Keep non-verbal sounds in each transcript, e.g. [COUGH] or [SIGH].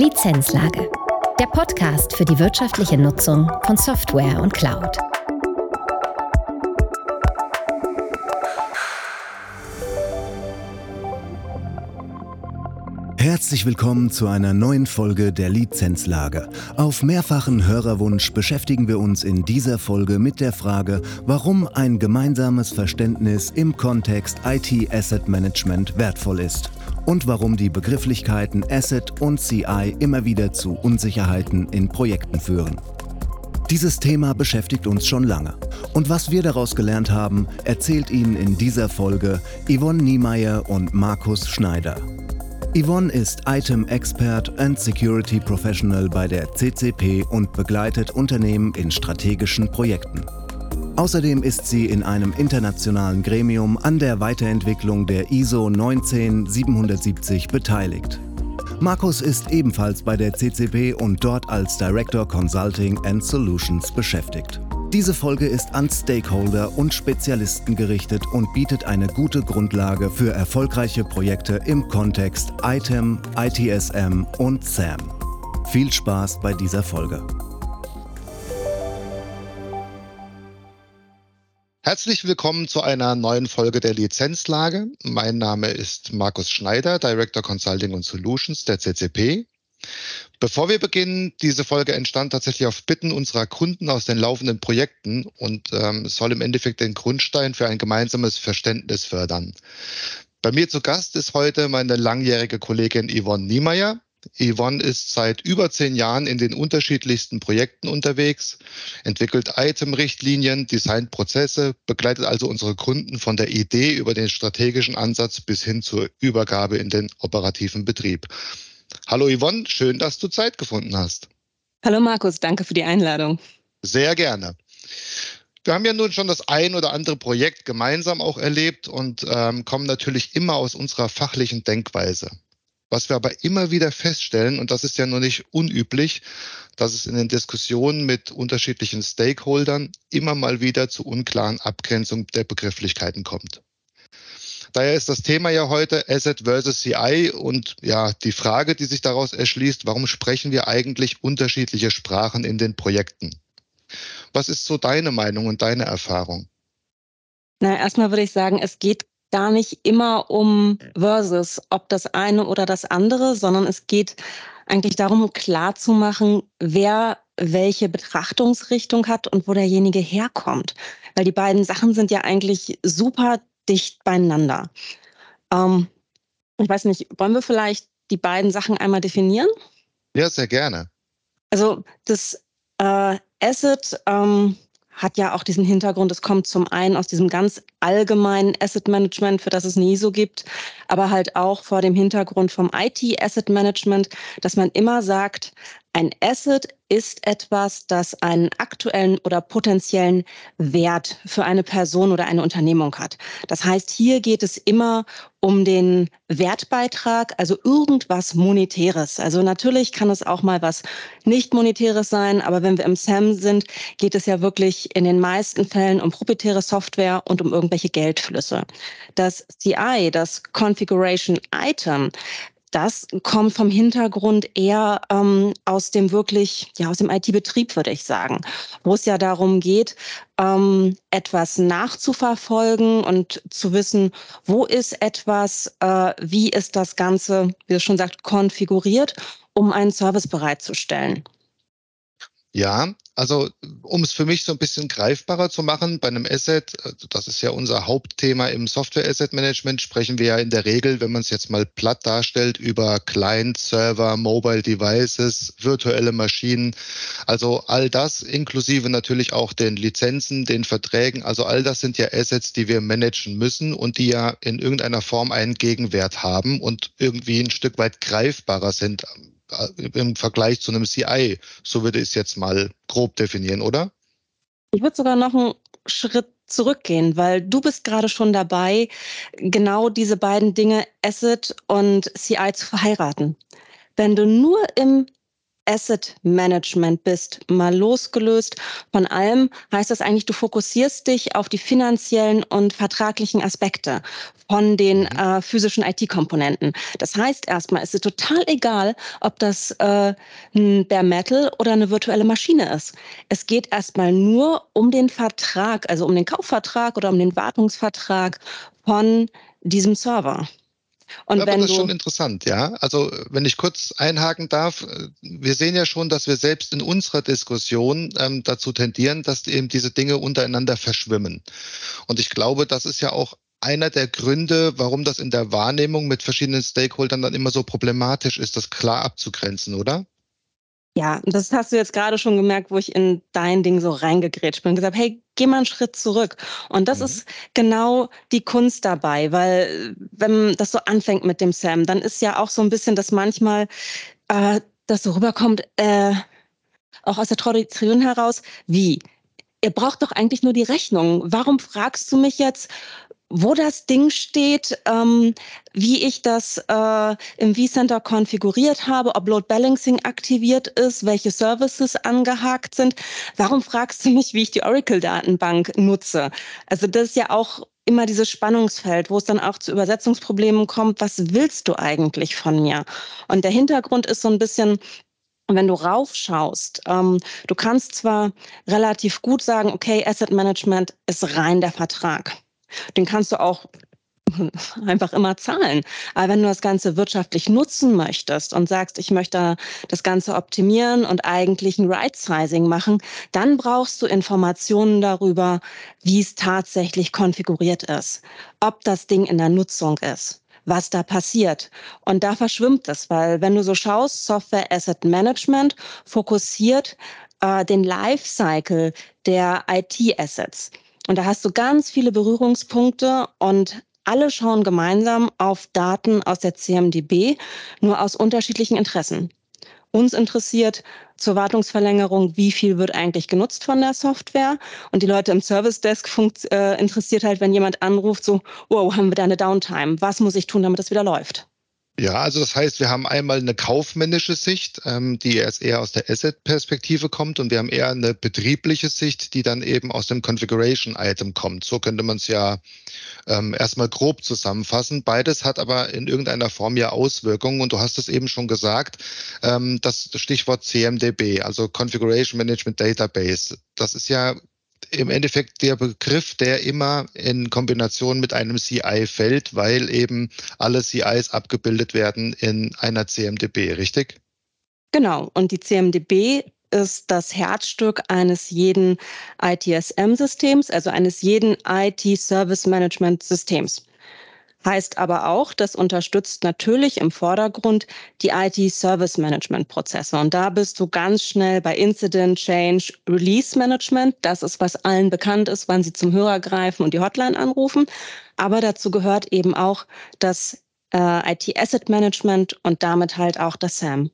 Lizenzlage. Der Podcast für die wirtschaftliche Nutzung von Software und Cloud. Herzlich willkommen zu einer neuen Folge der Lizenzlage. Auf mehrfachen Hörerwunsch beschäftigen wir uns in dieser Folge mit der Frage, warum ein gemeinsames Verständnis im Kontext IT Asset Management wertvoll ist und warum die Begrifflichkeiten Asset und CI immer wieder zu Unsicherheiten in Projekten führen. Dieses Thema beschäftigt uns schon lange. Und was wir daraus gelernt haben, erzählt Ihnen in dieser Folge Yvonne Niemeyer und Markus Schneider. Yvonne ist Item Expert and Security Professional bei der CCP und begleitet Unternehmen in strategischen Projekten. Außerdem ist sie in einem internationalen Gremium an der Weiterentwicklung der ISO 19770 beteiligt. Markus ist ebenfalls bei der CCP und dort als Director Consulting and Solutions beschäftigt. Diese Folge ist an Stakeholder und Spezialisten gerichtet und bietet eine gute Grundlage für erfolgreiche Projekte im Kontext ITEM, ITSM und SAM. Viel Spaß bei dieser Folge. Herzlich willkommen zu einer neuen Folge der Lizenzlage. Mein Name ist Markus Schneider, Director Consulting und Solutions der CCP. Bevor wir beginnen, diese Folge entstand tatsächlich auf Bitten unserer Kunden aus den laufenden Projekten und ähm, soll im Endeffekt den Grundstein für ein gemeinsames Verständnis fördern. Bei mir zu Gast ist heute meine langjährige Kollegin Yvonne Niemeyer. Yvonne ist seit über zehn Jahren in den unterschiedlichsten Projekten unterwegs, entwickelt Item-Richtlinien, designt Prozesse, begleitet also unsere Kunden von der Idee über den strategischen Ansatz bis hin zur Übergabe in den operativen Betrieb. Hallo Yvonne, schön, dass du Zeit gefunden hast. Hallo Markus, danke für die Einladung. Sehr gerne. Wir haben ja nun schon das ein oder andere Projekt gemeinsam auch erlebt und ähm, kommen natürlich immer aus unserer fachlichen Denkweise. Was wir aber immer wieder feststellen, und das ist ja nur nicht unüblich, dass es in den Diskussionen mit unterschiedlichen Stakeholdern immer mal wieder zu unklaren Abgrenzung der Begrifflichkeiten kommt. Daher ist das Thema ja heute Asset versus CI und ja, die Frage, die sich daraus erschließt, warum sprechen wir eigentlich unterschiedliche Sprachen in den Projekten? Was ist so deine Meinung und deine Erfahrung? Na, erstmal würde ich sagen, es geht gar nicht immer um versus, ob das eine oder das andere, sondern es geht eigentlich darum, klarzumachen, wer welche Betrachtungsrichtung hat und wo derjenige herkommt. Weil die beiden Sachen sind ja eigentlich super dicht beieinander. Ähm, ich weiß nicht, wollen wir vielleicht die beiden Sachen einmal definieren? Ja, sehr gerne. Also das äh, Asset ähm, hat ja auch diesen Hintergrund, es kommt zum einen aus diesem ganz allgemeinen Asset Management, für das es nie so gibt, aber halt auch vor dem Hintergrund vom IT Asset Management, dass man immer sagt, ein Asset ist etwas, das einen aktuellen oder potenziellen Wert für eine Person oder eine Unternehmung hat. Das heißt, hier geht es immer um den Wertbeitrag, also irgendwas Monetäres. Also natürlich kann es auch mal was nicht Monetäres sein, aber wenn wir im SAM sind, geht es ja wirklich in den meisten Fällen um proprietäre Software und um irgendwelche Geldflüsse. Das CI, das Configuration Item, das kommt vom Hintergrund eher ähm, aus dem wirklich, ja, aus dem IT-Betrieb, würde ich sagen, wo es ja darum geht, ähm, etwas nachzuverfolgen und zu wissen, wo ist etwas, äh, wie ist das Ganze, wie es schon sagt, konfiguriert, um einen Service bereitzustellen. Ja, also um es für mich so ein bisschen greifbarer zu machen, bei einem Asset, also das ist ja unser Hauptthema im Software Asset Management, sprechen wir ja in der Regel, wenn man es jetzt mal platt darstellt, über Client, Server, Mobile Devices, virtuelle Maschinen, also all das inklusive natürlich auch den Lizenzen, den Verträgen, also all das sind ja Assets, die wir managen müssen und die ja in irgendeiner Form einen Gegenwert haben und irgendwie ein Stück weit greifbarer sind im Vergleich zu einem CI. So würde ich es jetzt mal grob definieren, oder? Ich würde sogar noch einen Schritt zurückgehen, weil du bist gerade schon dabei, genau diese beiden Dinge, Asset und CI, zu verheiraten. Wenn du nur im Asset Management bist, mal losgelöst von allem, heißt das eigentlich, du fokussierst dich auf die finanziellen und vertraglichen Aspekte von den mhm. äh, physischen IT-Komponenten. Das heißt erstmal, es ist total egal, ob das äh, ein Bare Metal oder eine virtuelle Maschine ist. Es geht erstmal nur um den Vertrag, also um den Kaufvertrag oder um den Wartungsvertrag von diesem Server. Und Aber das ist schon interessant, ja. Also wenn ich kurz einhaken darf, äh, wir sehen ja schon, dass wir selbst in unserer Diskussion ähm, dazu tendieren, dass eben diese Dinge untereinander verschwimmen. Und ich glaube, das ist ja auch einer der Gründe, warum das in der Wahrnehmung mit verschiedenen Stakeholdern dann immer so problematisch ist, das klar abzugrenzen, oder? Ja, das hast du jetzt gerade schon gemerkt, wo ich in dein Ding so reingegrätscht bin und gesagt, hey, geh mal einen Schritt zurück. Und das mhm. ist genau die Kunst dabei, weil wenn das so anfängt mit dem Sam, dann ist ja auch so ein bisschen, dass manchmal äh, das so rüberkommt, äh, auch aus der Tradition heraus, wie? Ihr braucht doch eigentlich nur die Rechnung. Warum fragst du mich jetzt, wo das Ding steht, ähm, wie ich das äh, im vCenter konfiguriert habe, ob Load Balancing aktiviert ist, welche Services angehakt sind. Warum fragst du mich, wie ich die Oracle-Datenbank nutze? Also das ist ja auch immer dieses Spannungsfeld, wo es dann auch zu Übersetzungsproblemen kommt. Was willst du eigentlich von mir? Und der Hintergrund ist so ein bisschen, wenn du raufschaust, ähm, du kannst zwar relativ gut sagen, okay, Asset Management ist rein der Vertrag. Den kannst du auch [LAUGHS] einfach immer zahlen. Aber wenn du das Ganze wirtschaftlich nutzen möchtest und sagst, ich möchte das Ganze optimieren und eigentlich ein Right-Sizing machen, dann brauchst du Informationen darüber, wie es tatsächlich konfiguriert ist, ob das Ding in der Nutzung ist was da passiert. Und da verschwimmt es, weil wenn du so schaust, Software Asset Management fokussiert äh, den Lifecycle der IT-Assets. Und da hast du ganz viele Berührungspunkte und alle schauen gemeinsam auf Daten aus der CMDB, nur aus unterschiedlichen Interessen. Uns interessiert zur Wartungsverlängerung, wie viel wird eigentlich genutzt von der Software. Und die Leute im Service Desk äh, interessiert halt, wenn jemand anruft, so, wow, haben wir da eine Downtime? Was muss ich tun, damit das wieder läuft? Ja, also das heißt, wir haben einmal eine kaufmännische Sicht, ähm, die erst eher aus der Asset-Perspektive kommt und wir haben eher eine betriebliche Sicht, die dann eben aus dem Configuration-Item kommt. So könnte man es ja ähm, erstmal grob zusammenfassen. Beides hat aber in irgendeiner Form ja Auswirkungen und du hast es eben schon gesagt, ähm, das Stichwort CMDB, also Configuration Management Database. Das ist ja im Endeffekt der Begriff, der immer in Kombination mit einem CI fällt, weil eben alle CIs abgebildet werden in einer CMDB, richtig? Genau. Und die CMDB ist das Herzstück eines jeden ITSM-Systems, also eines jeden IT-Service-Management-Systems. Heißt aber auch, das unterstützt natürlich im Vordergrund die IT-Service-Management-Prozesse. Und da bist du ganz schnell bei Incident, Change, Release Management. Das ist, was allen bekannt ist, wann sie zum Hörer greifen und die Hotline anrufen. Aber dazu gehört eben auch das äh, IT-Asset-Management und damit halt auch das SAM.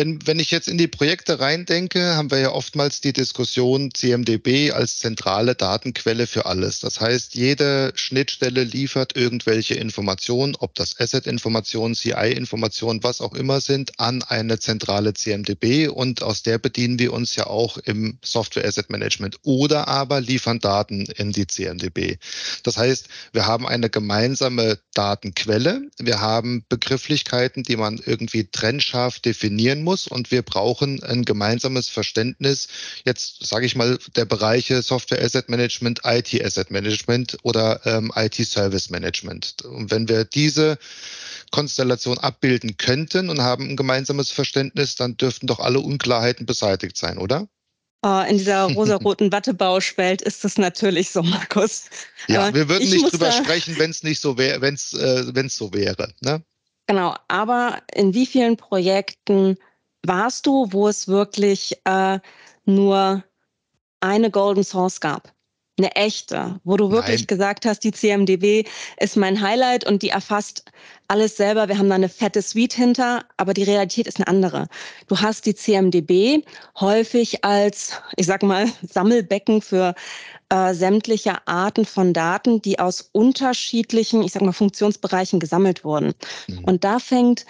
Wenn, wenn ich jetzt in die Projekte reindenke, haben wir ja oftmals die Diskussion CMDB als zentrale Datenquelle für alles. Das heißt, jede Schnittstelle liefert irgendwelche Informationen, ob das Asset-Informationen, CI-Informationen, was auch immer sind, an eine zentrale CMDB und aus der bedienen wir uns ja auch im Software Asset Management oder aber liefern Daten in die CMDB. Das heißt, wir haben eine gemeinsame Datenquelle, wir haben Begrifflichkeiten, die man irgendwie trennscharf definieren muss muss und wir brauchen ein gemeinsames Verständnis, jetzt sage ich mal, der Bereiche Software Asset Management, IT Asset Management oder ähm, IT Service Management. Und wenn wir diese Konstellation abbilden könnten und haben ein gemeinsames Verständnis, dann dürften doch alle Unklarheiten beseitigt sein, oder? Oh, in dieser [LAUGHS] rosaroten Wattebauschwelt ist das natürlich so, Markus. Ja, Aber wir würden nicht drüber sprechen, wenn es nicht so wäre, wenn es äh, so wäre. Ne? Genau, aber in wie vielen Projekten warst du, wo es wirklich äh, nur eine Golden Source gab? Eine echte, wo du wirklich Nein. gesagt hast, die CMDB ist mein Highlight und die erfasst alles selber. Wir haben da eine fette Suite hinter, aber die Realität ist eine andere. Du hast die CMDB häufig als, ich sag mal, [LAUGHS] Sammelbecken für äh, sämtliche Arten von Daten, die aus unterschiedlichen, ich sag mal, Funktionsbereichen gesammelt wurden. Mhm. Und da fängt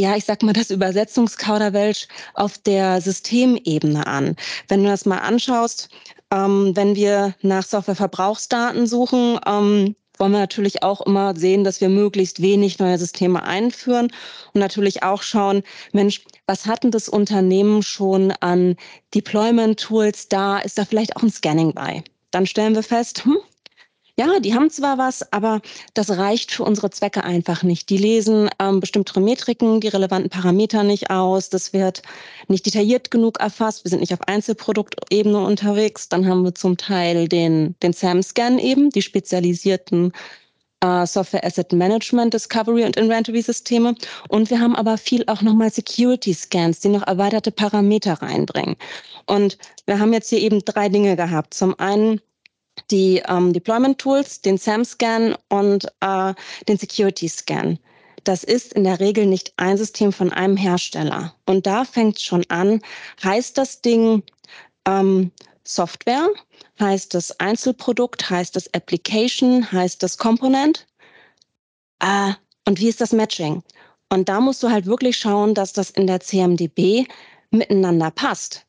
ja, ich sag mal, das Übersetzungskauderwelsch auf der Systemebene an. Wenn du das mal anschaust, ähm, wenn wir nach Softwareverbrauchsdaten suchen, ähm, wollen wir natürlich auch immer sehen, dass wir möglichst wenig neue Systeme einführen und natürlich auch schauen, Mensch, was hat denn das Unternehmen schon an Deployment-Tools da? Ist da vielleicht auch ein Scanning bei? Dann stellen wir fest, hm, ja, die haben zwar was, aber das reicht für unsere Zwecke einfach nicht. Die lesen ähm, bestimmte Metriken, die relevanten Parameter nicht aus. Das wird nicht detailliert genug erfasst. Wir sind nicht auf Einzelproduktebene unterwegs. Dann haben wir zum Teil den, den SAM-Scan eben, die spezialisierten äh, Software Asset Management, Discovery und Inventory Systeme. Und wir haben aber viel auch nochmal Security Scans, die noch erweiterte Parameter reinbringen. Und wir haben jetzt hier eben drei Dinge gehabt. Zum einen die ähm, Deployment Tools, den SAM-Scan und äh, den Security-Scan. Das ist in der Regel nicht ein System von einem Hersteller. Und da fängt es schon an. Heißt das Ding ähm, Software? Heißt das Einzelprodukt? Heißt das Application? Heißt das Component? Äh, und wie ist das Matching? Und da musst du halt wirklich schauen, dass das in der CMDB miteinander passt.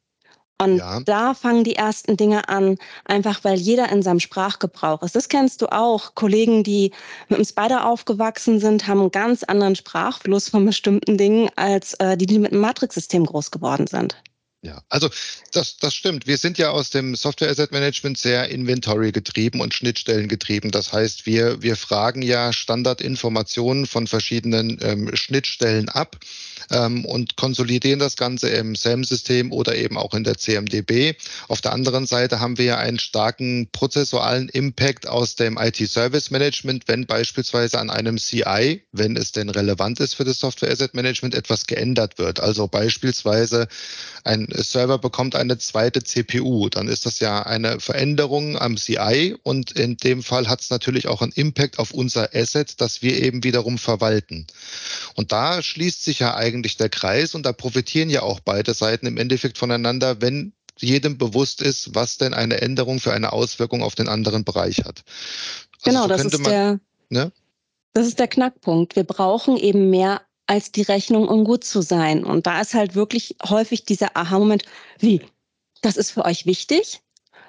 Und ja. da fangen die ersten Dinge an, einfach weil jeder in seinem Sprachgebrauch ist. Das kennst du auch. Kollegen, die mit dem Spider aufgewachsen sind, haben einen ganz anderen Sprachfluss von bestimmten Dingen als äh, die, die mit einem Matrix-System groß geworden sind. Ja, also das, das stimmt. Wir sind ja aus dem Software Asset Management sehr Inventory getrieben und Schnittstellen getrieben. Das heißt, wir, wir fragen ja Standardinformationen von verschiedenen ähm, Schnittstellen ab ähm, und konsolidieren das Ganze im SAM-System oder eben auch in der CMDB. Auf der anderen Seite haben wir ja einen starken prozessualen Impact aus dem IT-Service Management, wenn beispielsweise an einem CI, wenn es denn relevant ist für das Software Asset Management, etwas geändert wird. Also beispielsweise ein Server bekommt eine zweite CPU, dann ist das ja eine Veränderung am CI und in dem Fall hat es natürlich auch einen Impact auf unser Asset, das wir eben wiederum verwalten. Und da schließt sich ja eigentlich der Kreis und da profitieren ja auch beide Seiten im Endeffekt voneinander, wenn jedem bewusst ist, was denn eine Änderung für eine Auswirkung auf den anderen Bereich hat. Also genau, so das ist man, der. Ne? Das ist der Knackpunkt. Wir brauchen eben mehr als die Rechnung, um gut zu sein. Und da ist halt wirklich häufig dieser Aha-Moment, wie, das ist für euch wichtig?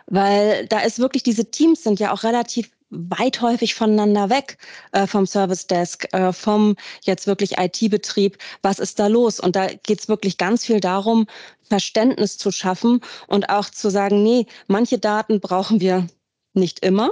Weil da ist wirklich, diese Teams sind ja auch relativ weit häufig voneinander weg äh, vom Service Desk, äh, vom jetzt wirklich IT-Betrieb. Was ist da los? Und da geht es wirklich ganz viel darum, Verständnis zu schaffen und auch zu sagen, nee, manche Daten brauchen wir nicht immer,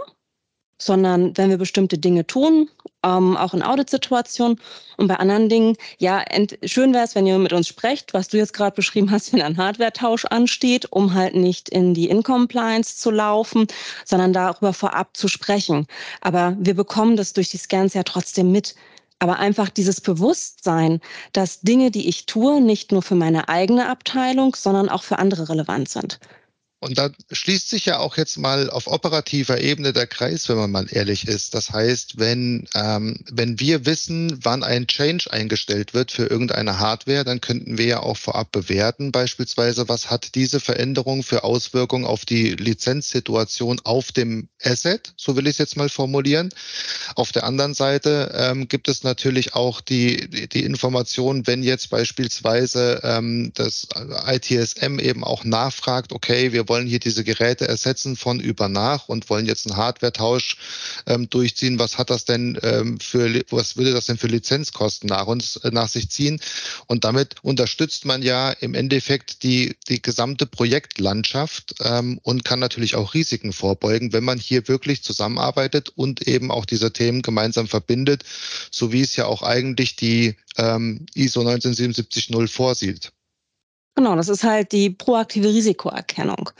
sondern wenn wir bestimmte Dinge tun, ähm, auch in Auditsituationen und bei anderen Dingen, ja, schön wäre es, wenn ihr mit uns sprecht, was du jetzt gerade beschrieben hast, wenn ein Hardware-Tausch ansteht, um halt nicht in die Incompliance zu laufen, sondern darüber vorab zu sprechen. Aber wir bekommen das durch die Scans ja trotzdem mit. Aber einfach dieses Bewusstsein, dass Dinge, die ich tue, nicht nur für meine eigene Abteilung, sondern auch für andere relevant sind. Und da schließt sich ja auch jetzt mal auf operativer Ebene der Kreis, wenn man mal ehrlich ist. Das heißt, wenn, ähm, wenn wir wissen, wann ein Change eingestellt wird für irgendeine Hardware, dann könnten wir ja auch vorab bewerten, beispielsweise, was hat diese Veränderung für Auswirkungen auf die Lizenzsituation auf dem Asset, so will ich es jetzt mal formulieren. Auf der anderen Seite ähm, gibt es natürlich auch die, die, Information, wenn jetzt beispielsweise ähm, das ITSM eben auch nachfragt, okay, wir wollen hier diese Geräte ersetzen von über nach und wollen jetzt einen Hardware-Tausch ähm, durchziehen. Was hat das denn ähm, für, was würde das denn für Lizenzkosten nach uns, äh, nach sich ziehen? Und damit unterstützt man ja im Endeffekt die, die gesamte Projektlandschaft ähm, und kann natürlich auch Risiken vorbeugen, wenn man hier wirklich zusammenarbeitet und eben auch diese Themen gemeinsam verbindet, so wie es ja auch eigentlich die ähm, ISO 19770 vorsieht. Genau, das ist halt die proaktive Risikoerkennung.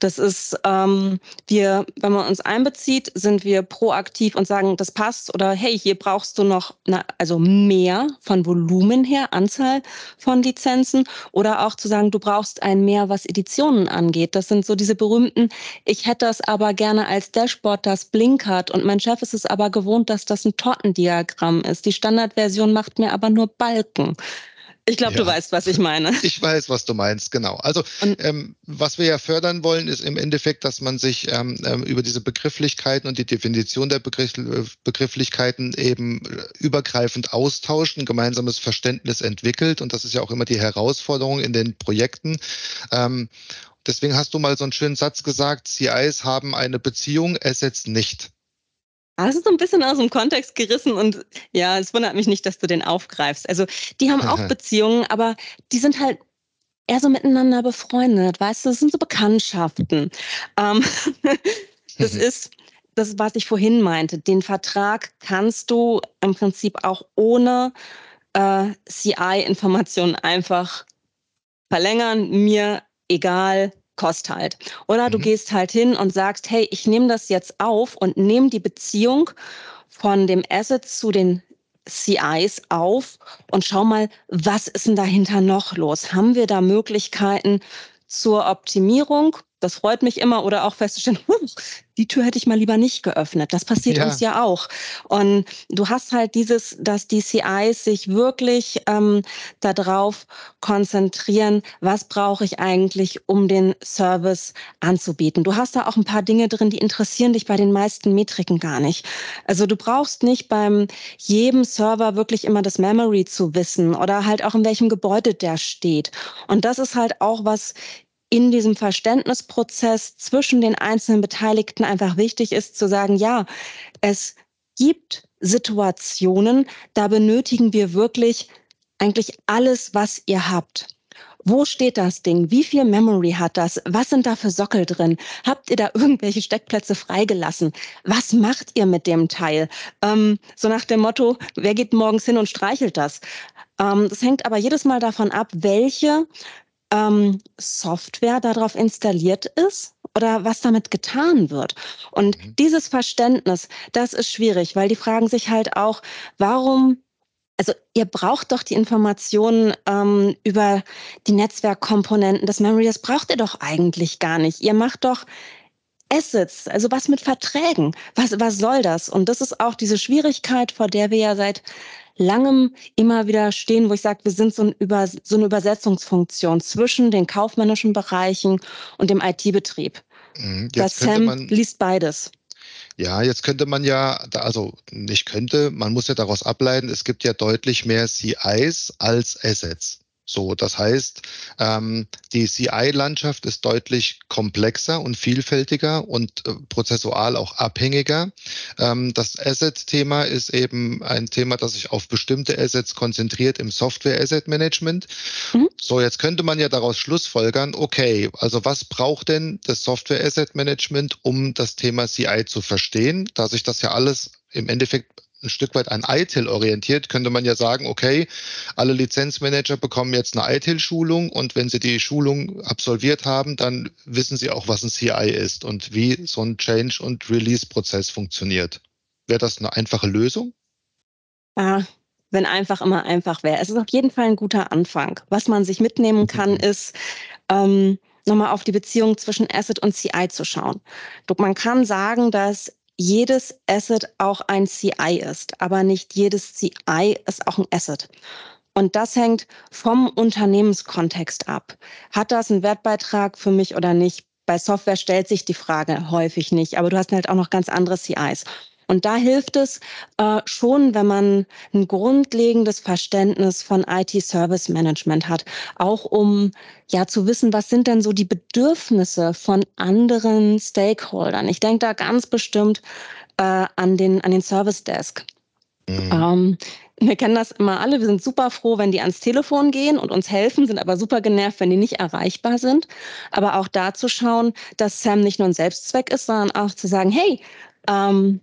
Das ist, ähm, wir, wenn man uns einbezieht, sind wir proaktiv und sagen, das passt oder hey, hier brauchst du noch, na, also mehr von Volumen her, Anzahl von Lizenzen oder auch zu sagen, du brauchst ein mehr, was Editionen angeht. Das sind so diese berühmten, ich hätte das aber gerne als Dashboard, das blinkert und mein Chef ist es aber gewohnt, dass das ein Tortendiagramm ist. Die Standardversion macht mir aber nur Balken Ich glaube, ja. du weißt, was ich meine. [LAUGHS] Ich weiß, was du meinst, genau. Also ähm, was wir ja fördern wollen, ist im Endeffekt, dass man sich ähm, ähm über diese Begrifflichkeiten und die Definition der Begriff, Begrifflichkeiten eben übergreifend austauscht, ein gemeinsames Verständnis entwickelt. Und das ist ja auch immer die Herausforderung in den Projekten. Ähm, deswegen hast du mal so einen schönen Satz gesagt, CIs haben eine Beziehung, Assets nicht. Das ist so ein bisschen aus dem Kontext gerissen und ja, es wundert mich nicht, dass du den aufgreifst. Also die haben auch [LAUGHS] Beziehungen, aber die sind halt eher so miteinander befreundet, weißt du, das sind so Bekanntschaften. Ähm, [LAUGHS] das mhm. ist das, was ich vorhin meinte. Den Vertrag kannst du im Prinzip auch ohne äh, CI-Informationen einfach verlängern, mir egal, kost halt. Oder du mhm. gehst halt hin und sagst, hey, ich nehme das jetzt auf und nehme die Beziehung von dem Asset zu den CIs auf und schau mal, was ist denn dahinter noch los? Haben wir da Möglichkeiten zur Optimierung? Das freut mich immer oder auch festzustellen, [LAUGHS] die Tür hätte ich mal lieber nicht geöffnet. Das passiert ja. uns ja auch. Und du hast halt dieses, dass die CIs sich wirklich ähm, darauf konzentrieren, was brauche ich eigentlich, um den Service anzubieten. Du hast da auch ein paar Dinge drin, die interessieren dich bei den meisten Metriken gar nicht. Also du brauchst nicht beim jedem Server wirklich immer das Memory zu wissen oder halt auch in welchem Gebäude der steht. Und das ist halt auch was in diesem Verständnisprozess zwischen den einzelnen Beteiligten einfach wichtig ist zu sagen, ja, es gibt Situationen, da benötigen wir wirklich eigentlich alles, was ihr habt. Wo steht das Ding? Wie viel Memory hat das? Was sind da für Sockel drin? Habt ihr da irgendwelche Steckplätze freigelassen? Was macht ihr mit dem Teil? Ähm, so nach dem Motto, wer geht morgens hin und streichelt das? Ähm, das hängt aber jedes Mal davon ab, welche ähm, Software darauf installiert ist oder was damit getan wird. Und mhm. dieses Verständnis, das ist schwierig, weil die fragen sich halt auch, warum also ihr braucht doch die Informationen ähm, über die Netzwerkkomponenten des Memory, das braucht ihr doch eigentlich gar nicht. Ihr macht doch Assets, also was mit Verträgen. Was, was soll das? Und das ist auch diese Schwierigkeit, vor der wir ja seit langem immer wieder stehen, wo ich sage, wir sind so, ein Über, so eine Übersetzungsfunktion zwischen den kaufmännischen Bereichen und dem IT-Betrieb. Mhm, das Sam man, liest beides. Ja, jetzt könnte man ja, also nicht könnte, man muss ja daraus ableiten, es gibt ja deutlich mehr CIs als Assets. So, das heißt, ähm, die CI-Landschaft ist deutlich komplexer und vielfältiger und äh, prozessual auch abhängiger. Ähm, das Asset-Thema ist eben ein Thema, das sich auf bestimmte Assets konzentriert im Software-Asset-Management. Mhm. So, jetzt könnte man ja daraus schlussfolgern, okay, also was braucht denn das Software-Asset-Management, um das Thema CI zu verstehen, da sich das ja alles im Endeffekt ein Stück weit an ITIL orientiert, könnte man ja sagen, okay, alle Lizenzmanager bekommen jetzt eine ITIL-Schulung und wenn sie die Schulung absolviert haben, dann wissen sie auch, was ein CI ist und wie so ein Change- und Release-Prozess funktioniert. Wäre das eine einfache Lösung? Ja, wenn einfach immer einfach wäre. Es ist auf jeden Fall ein guter Anfang. Was man sich mitnehmen kann, mhm. ist, ähm, nochmal auf die Beziehung zwischen Asset und CI zu schauen. Man kann sagen, dass jedes Asset auch ein CI ist, aber nicht jedes CI ist auch ein Asset. Und das hängt vom Unternehmenskontext ab. Hat das einen Wertbeitrag für mich oder nicht? Bei Software stellt sich die Frage häufig nicht, aber du hast halt auch noch ganz andere CIs. Und da hilft es äh, schon, wenn man ein grundlegendes Verständnis von IT-Service Management hat, auch um ja zu wissen, was sind denn so die Bedürfnisse von anderen Stakeholdern. Ich denke da ganz bestimmt äh, an den an den Service Desk. Mhm. Ähm, wir kennen das immer alle. Wir sind super froh, wenn die ans Telefon gehen und uns helfen, sind aber super genervt, wenn die nicht erreichbar sind. Aber auch da zu schauen, dass Sam nicht nur ein Selbstzweck ist, sondern auch zu sagen, hey, ähm,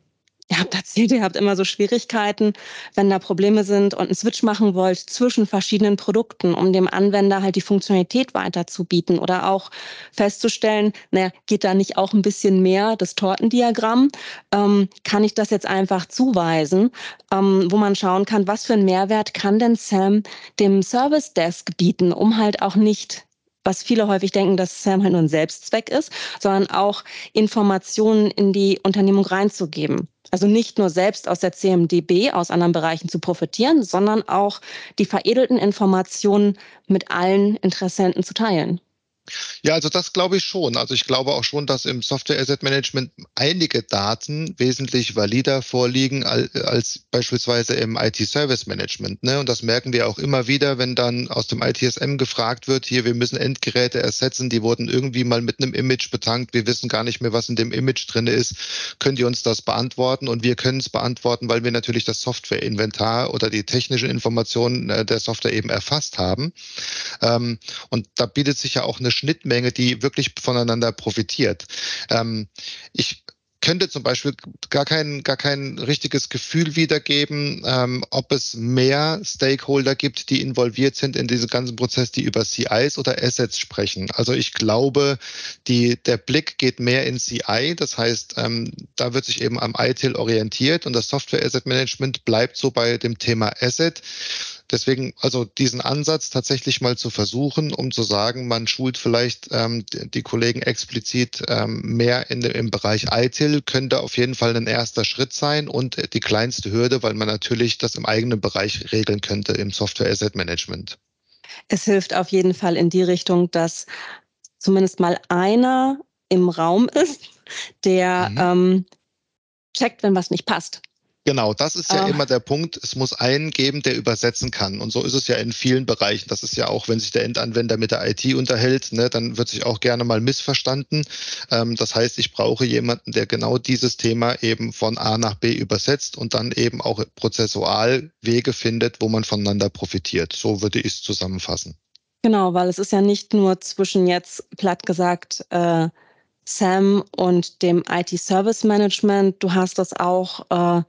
Ihr habt erzählt, ihr habt immer so Schwierigkeiten, wenn da Probleme sind und einen Switch machen wollt zwischen verschiedenen Produkten, um dem Anwender halt die Funktionalität weiterzubieten oder auch festzustellen, naja, geht da nicht auch ein bisschen mehr das Tortendiagramm? Ähm, kann ich das jetzt einfach zuweisen, ähm, wo man schauen kann, was für einen Mehrwert kann denn Sam dem Service Desk bieten, um halt auch nicht was viele häufig denken, dass SAM halt nur ein Selbstzweck ist, sondern auch Informationen in die Unternehmung reinzugeben. Also nicht nur selbst aus der CMDB, aus anderen Bereichen zu profitieren, sondern auch die veredelten Informationen mit allen Interessenten zu teilen. Ja, also das glaube ich schon. Also ich glaube auch schon, dass im Software Asset Management einige Daten wesentlich valider vorliegen als, beispielsweise im IT Service Management. Ne? Und das merken wir auch immer wieder, wenn dann aus dem ITSM gefragt wird, hier, wir müssen Endgeräte ersetzen, die wurden irgendwie mal mit einem Image betankt, wir wissen gar nicht mehr, was in dem Image drin ist. Könnt ihr uns das beantworten? Und wir können es beantworten, weil wir natürlich das Software-Inventar oder die technischen Informationen äh, der Software eben erfasst haben. Ähm, und da bietet sich ja auch eine Schnittmenge, die wirklich voneinander profitiert. Ähm, ich könnte zum Beispiel gar kein, gar kein richtiges Gefühl wiedergeben, ähm, ob es mehr Stakeholder gibt, die involviert sind in diesen ganzen Prozess, die über CIs oder Assets sprechen. Also ich glaube, die, der Blick geht mehr in CI. Das heißt, ähm, da wird sich eben am ITIL orientiert und das Software Asset Management bleibt so bei dem Thema Asset. Deswegen, also diesen Ansatz tatsächlich mal zu versuchen, um zu sagen, man schult vielleicht ähm, die Kollegen explizit ähm, mehr in, im Bereich ITIL, könnte auf jeden Fall ein erster Schritt sein und die kleinste Hürde, weil man natürlich das im eigenen Bereich regeln könnte im Software Asset Management. Es hilft auf jeden Fall in die Richtung, dass zumindest mal einer im Raum ist, der mhm. ähm, checkt, wenn was nicht passt. Genau, das ist ja oh. immer der Punkt. Es muss einen geben, der übersetzen kann. Und so ist es ja in vielen Bereichen. Das ist ja auch, wenn sich der Endanwender mit der IT unterhält, ne, dann wird sich auch gerne mal missverstanden. Ähm, das heißt, ich brauche jemanden, der genau dieses Thema eben von A nach B übersetzt und dann eben auch prozessual Wege findet, wo man voneinander profitiert. So würde ich es zusammenfassen. Genau, weil es ist ja nicht nur zwischen jetzt platt gesagt äh, Sam und dem IT-Service Management. Du hast das auch äh,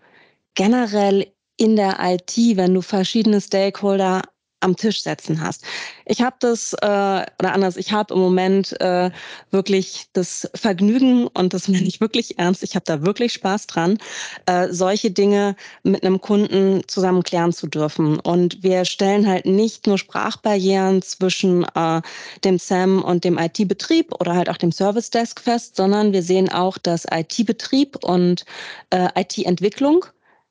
generell in der IT, wenn du verschiedene Stakeholder am Tisch setzen hast. Ich habe das, äh, oder anders, ich habe im Moment äh, wirklich das Vergnügen, und das meine ich wirklich ernst, ich habe da wirklich Spaß dran, äh, solche Dinge mit einem Kunden zusammen klären zu dürfen. Und wir stellen halt nicht nur Sprachbarrieren zwischen äh, dem SAM und dem IT-Betrieb oder halt auch dem Service Desk fest, sondern wir sehen auch, dass IT-Betrieb und äh, IT-Entwicklung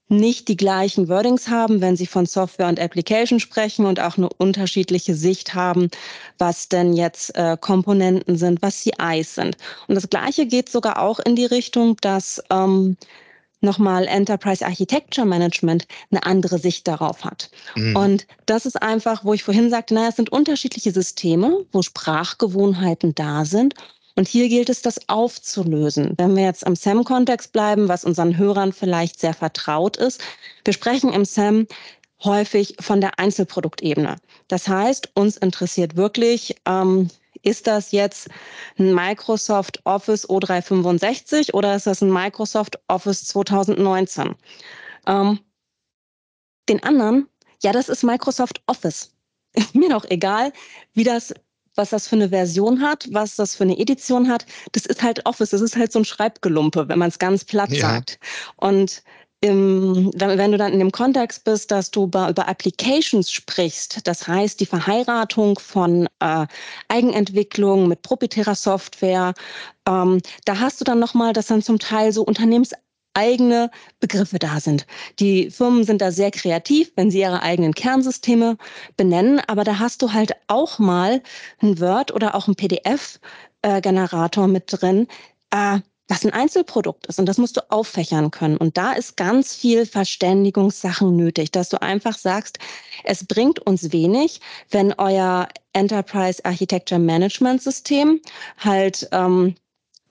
nicht die gleichen Wordings haben, wenn sie von Software und Application sprechen und auch eine unterschiedliche Sicht haben, was denn jetzt äh, Komponenten sind, was CIs sind. Und das Gleiche geht sogar auch in die Richtung, dass ähm, nochmal Enterprise Architecture Management eine andere Sicht darauf hat. Mhm. Und das ist einfach, wo ich vorhin sagte, naja, es sind unterschiedliche Systeme, wo Sprachgewohnheiten da sind und hier gilt es, das aufzulösen. Wenn wir jetzt am SAM-Kontext bleiben, was unseren Hörern vielleicht sehr vertraut ist, wir sprechen im SAM häufig von der Einzelproduktebene. Das heißt, uns interessiert wirklich, ähm, ist das jetzt ein Microsoft Office O365 oder ist das ein Microsoft Office 2019? Ähm, den anderen, ja, das ist Microsoft Office. [LAUGHS] Ist mir doch egal, wie das was das für eine Version hat, was das für eine Edition hat. Das ist halt Office, das ist halt so ein Schreibgelumpe, wenn man es ganz platt ja. sagt. Und im, wenn du dann in dem Kontext bist, dass du über, über Applications sprichst, das heißt die Verheiratung von äh, Eigenentwicklung mit proprietärer Software, ähm, da hast du dann nochmal, das dann zum Teil so Unternehmens eigene Begriffe da sind. Die Firmen sind da sehr kreativ, wenn sie ihre eigenen Kernsysteme benennen, aber da hast du halt auch mal ein Word oder auch ein PDF-Generator mit drin, äh, was ein Einzelprodukt ist und das musst du auffächern können. Und da ist ganz viel Verständigungssachen nötig, dass du einfach sagst, es bringt uns wenig, wenn euer Enterprise Architecture Management System halt ähm,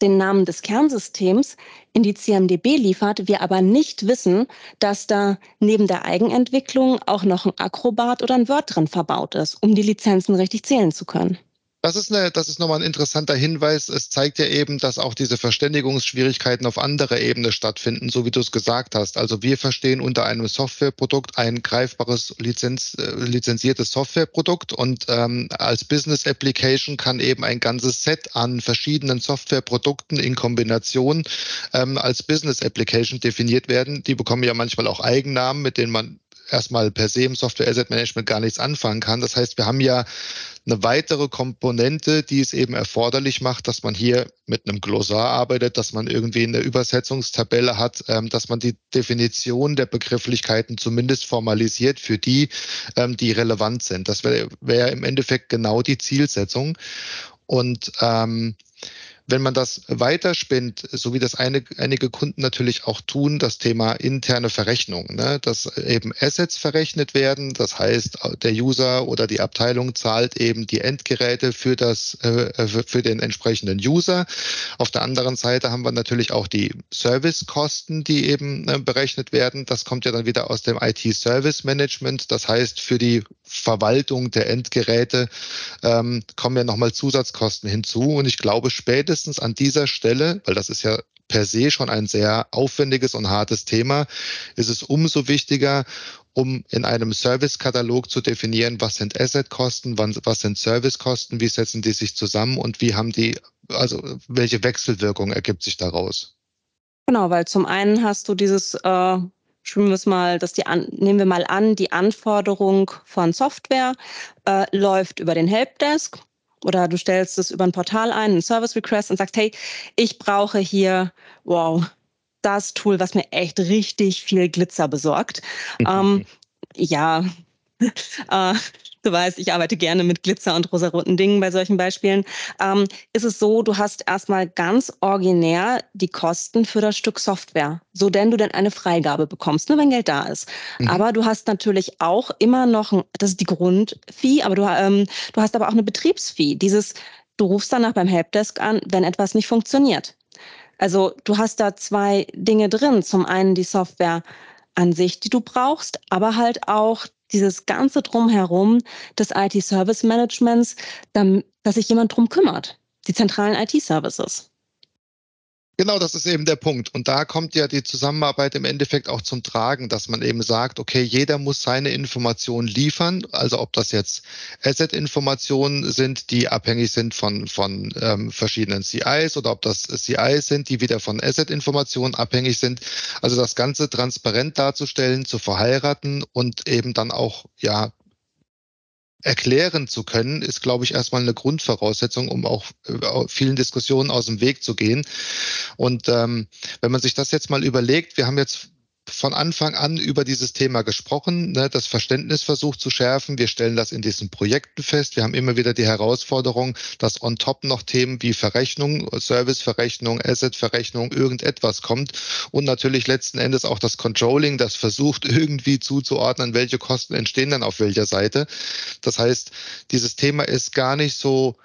den Namen des Kernsystems in die CMDB liefert, wir aber nicht wissen, dass da neben der Eigenentwicklung auch noch ein Acrobat oder ein Word drin verbaut ist, um die Lizenzen richtig zählen zu können. Das ist, eine, das ist nochmal ein interessanter Hinweis. Es zeigt ja eben, dass auch diese Verständigungsschwierigkeiten auf anderer Ebene stattfinden, so wie du es gesagt hast. Also wir verstehen unter einem Softwareprodukt ein greifbares Lizenz, äh, lizenziertes Softwareprodukt und ähm, als Business Application kann eben ein ganzes Set an verschiedenen Softwareprodukten in Kombination ähm, als Business Application definiert werden. Die bekommen ja manchmal auch Eigennamen, mit denen man erstmal per se im Software Asset Management gar nichts anfangen kann. Das heißt, wir haben ja eine weitere Komponente, die es eben erforderlich macht, dass man hier mit einem Glossar arbeitet, dass man irgendwie eine Übersetzungstabelle hat, ähm, dass man die Definition der Begrifflichkeiten zumindest formalisiert für die, ähm, die relevant sind. Das wäre wär im Endeffekt genau die Zielsetzung. Und ähm, wenn man das weiterspinnt, so wie das einige Kunden natürlich auch tun, das Thema interne Verrechnung, ne? dass eben Assets verrechnet werden. Das heißt, der User oder die Abteilung zahlt eben die Endgeräte für, das, äh, für den entsprechenden User. Auf der anderen Seite haben wir natürlich auch die Servicekosten, die eben äh, berechnet werden. Das kommt ja dann wieder aus dem IT-Service-Management. Das heißt, für die Verwaltung der Endgeräte ähm, kommen ja nochmal Zusatzkosten hinzu. Und ich glaube, spätestens an dieser Stelle, weil das ist ja per se schon ein sehr aufwendiges und hartes Thema, ist es umso wichtiger, um in einem Servicekatalog zu definieren, was sind Assetkosten, was sind Servicekosten, wie setzen die sich zusammen und wie haben die, also welche Wechselwirkung ergibt sich daraus? Genau, weil zum einen hast du dieses äh, schwimmen wir es mal, dass die an, nehmen wir mal an, die Anforderung von Software äh, läuft über den Helpdesk oder du stellst es über ein Portal ein, einen Service Request und sagst, hey, ich brauche hier, wow, das Tool, was mir echt richtig viel Glitzer besorgt. [LAUGHS] ähm, ja, [LAUGHS] äh, du weißt, ich arbeite gerne mit Glitzer und rosaroten Dingen bei solchen Beispielen, ähm, ist es so, du hast erstmal ganz originär die Kosten für das Stück Software, so denn du denn eine Freigabe bekommst, nur ne, wenn Geld da ist. Mhm. Aber du hast natürlich auch immer noch, ein, das ist die Grundfee, aber du, ähm, du hast aber auch eine Betriebsfee. Dieses, du rufst danach beim Helpdesk an, wenn etwas nicht funktioniert. Also du hast da zwei Dinge drin. Zum einen die Software an sich, die du brauchst, aber halt auch dieses ganze Drumherum des IT-Service-Managements, dass sich jemand drum kümmert, die zentralen IT-Services. Genau, das ist eben der Punkt. Und da kommt ja die Zusammenarbeit im Endeffekt auch zum Tragen, dass man eben sagt, okay, jeder muss seine Informationen liefern. Also ob das jetzt Asset-Informationen sind, die abhängig sind von, von ähm, verschiedenen CIs oder ob das CIs sind, die wieder von Asset-Informationen abhängig sind. Also das Ganze transparent darzustellen, zu verheiraten und eben dann auch, ja, erklären zu können, ist, glaube ich, erstmal eine Grundvoraussetzung, um auch äh, vielen Diskussionen aus dem Weg zu gehen. Und ähm, wenn man sich das jetzt mal überlegt, wir haben jetzt von Anfang an über dieses Thema gesprochen, ne, das Verständnis versucht zu schärfen. Wir stellen das in diesen Projekten fest. Wir haben immer wieder die Herausforderung, dass on top noch Themen wie Verrechnung, Serviceverrechnung, Assetverrechnung, irgendetwas kommt und natürlich letzten Endes auch das Controlling, das versucht [LAUGHS] irgendwie zuzuordnen, welche Kosten entstehen dann auf welcher Seite. Das heißt, dieses Thema ist gar nicht so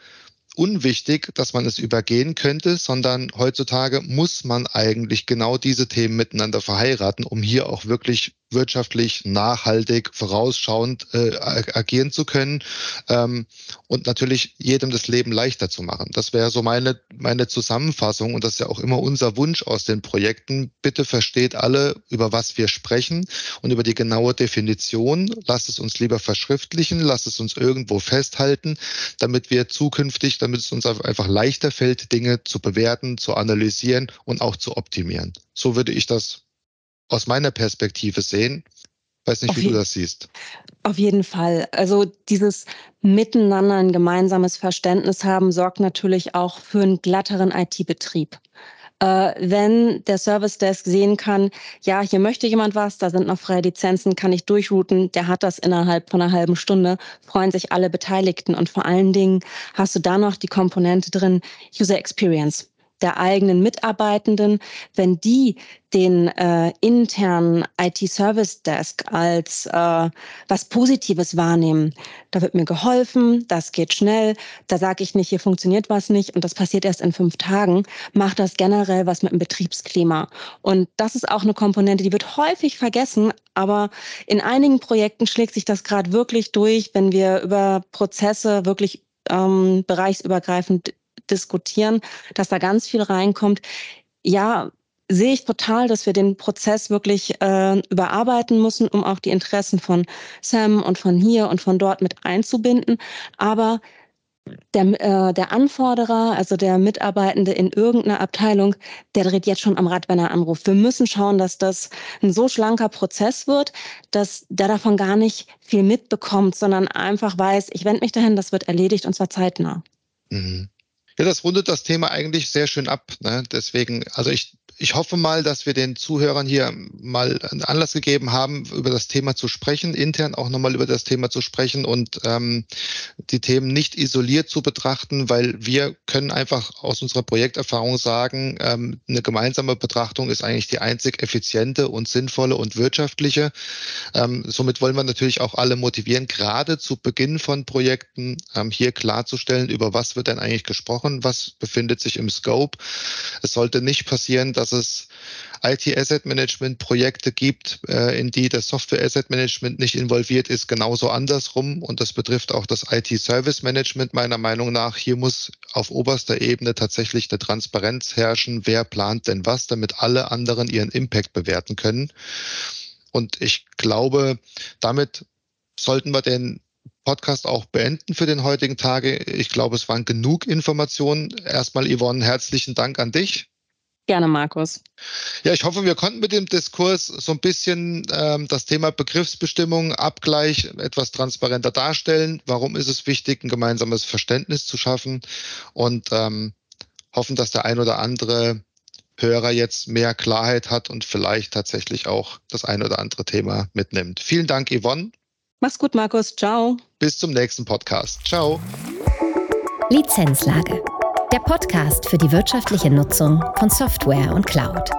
unwichtig, dass man es übergehen könnte, sondern heutzutage muss man eigentlich genau diese Themen miteinander verheiraten, um hier auch wirklich wirtschaftlich nachhaltig vorausschauend äh, agieren zu können ähm, und natürlich jedem das Leben leichter zu machen. Das wäre so meine, meine Zusammenfassung und das ist ja auch immer unser Wunsch aus den Projekten. Bitte versteht alle, über was wir sprechen und über die genaue Definition. Lasst es uns lieber verschriftlichen, lasst es uns irgendwo festhalten, damit wir zukünftig, damit es uns einfach leichter fällt, Dinge zu bewerten, zu analysieren und auch zu optimieren. So würde ich das aus meiner Perspektive sehen. Weiß nicht, auf wie du das siehst. Auf jeden Fall. Also dieses Miteinander ein gemeinsames Verständnis haben, sorgt natürlich auch für einen glatteren IT-Betrieb. Äh, wenn der Service Desk sehen kann, ja, hier möchte jemand was, da sind noch freie Lizenzen, kann ich durchrouten, der hat das innerhalb von einer halben Stunde, freuen sich alle Beteiligten und vor allen Dingen hast du da noch die Komponente drin, User Experience der eigenen Mitarbeitenden, wenn die den äh, internen IT-Service Desk als äh, was Positives wahrnehmen. Da wird mir geholfen, das geht schnell, da sage ich nicht, hier funktioniert was nicht und das passiert erst in fünf Tagen, macht das generell was mit dem Betriebsklima. Und das ist auch eine Komponente, die wird häufig vergessen, aber in einigen Projekten schlägt sich das gerade wirklich durch, wenn wir über Prozesse wirklich ähm, bereichsübergreifend diskutieren, dass da ganz viel reinkommt. Ja, sehe ich total, dass wir den Prozess wirklich äh, überarbeiten müssen, um auch die Interessen von Sam und von hier und von dort mit einzubinden. Aber der, äh, der Anforderer, also der Mitarbeitende in irgendeiner Abteilung, der dreht jetzt schon am Rad, wenn er anruft. Wir müssen schauen, dass das ein so schlanker Prozess wird, dass der davon gar nicht viel mitbekommt, sondern einfach weiß, ich wende mich dahin, das wird erledigt und zwar zeitnah. Mhm. Ja, das rundet das Thema eigentlich sehr schön ab. Ne? Deswegen, also ich ich hoffe mal, dass wir den Zuhörern hier mal einen Anlass gegeben haben, über das Thema zu sprechen, intern auch nochmal über das Thema zu sprechen und ähm, die Themen nicht isoliert zu betrachten, weil wir können einfach aus unserer Projekterfahrung sagen, ähm, eine gemeinsame Betrachtung ist eigentlich die einzig effiziente und sinnvolle und wirtschaftliche. Ähm, somit wollen wir natürlich auch alle motivieren, gerade zu Beginn von Projekten ähm, hier klarzustellen, über was wird denn eigentlich gesprochen, was befindet sich im Scope. Es sollte nicht passieren, dass dass es IT-Asset-Management-Projekte gibt, äh, in die das Software-Asset-Management nicht involviert ist, genauso andersrum. Und das betrifft auch das IT-Service-Management meiner Meinung nach. Hier muss auf oberster Ebene tatsächlich eine Transparenz herrschen. Wer plant denn was, damit alle anderen ihren Impact bewerten können. Und ich glaube, damit sollten wir den Podcast auch beenden für den heutigen Tage. Ich glaube, es waren genug Informationen. Erstmal, Yvonne, herzlichen Dank an dich. Gerne, Markus. Ja, ich hoffe, wir konnten mit dem Diskurs so ein bisschen ähm, das Thema Begriffsbestimmung, Abgleich etwas transparenter darstellen. Warum ist es wichtig, ein gemeinsames Verständnis zu schaffen? Und ähm, hoffen, dass der ein oder andere Hörer jetzt mehr Klarheit hat und vielleicht tatsächlich auch das ein oder andere Thema mitnimmt. Vielen Dank, Yvonne. Mach's gut, Markus. Ciao. Bis zum nächsten Podcast. Ciao. Lizenzlage der Podcast für die wirtschaftliche Nutzung von Software und Cloud.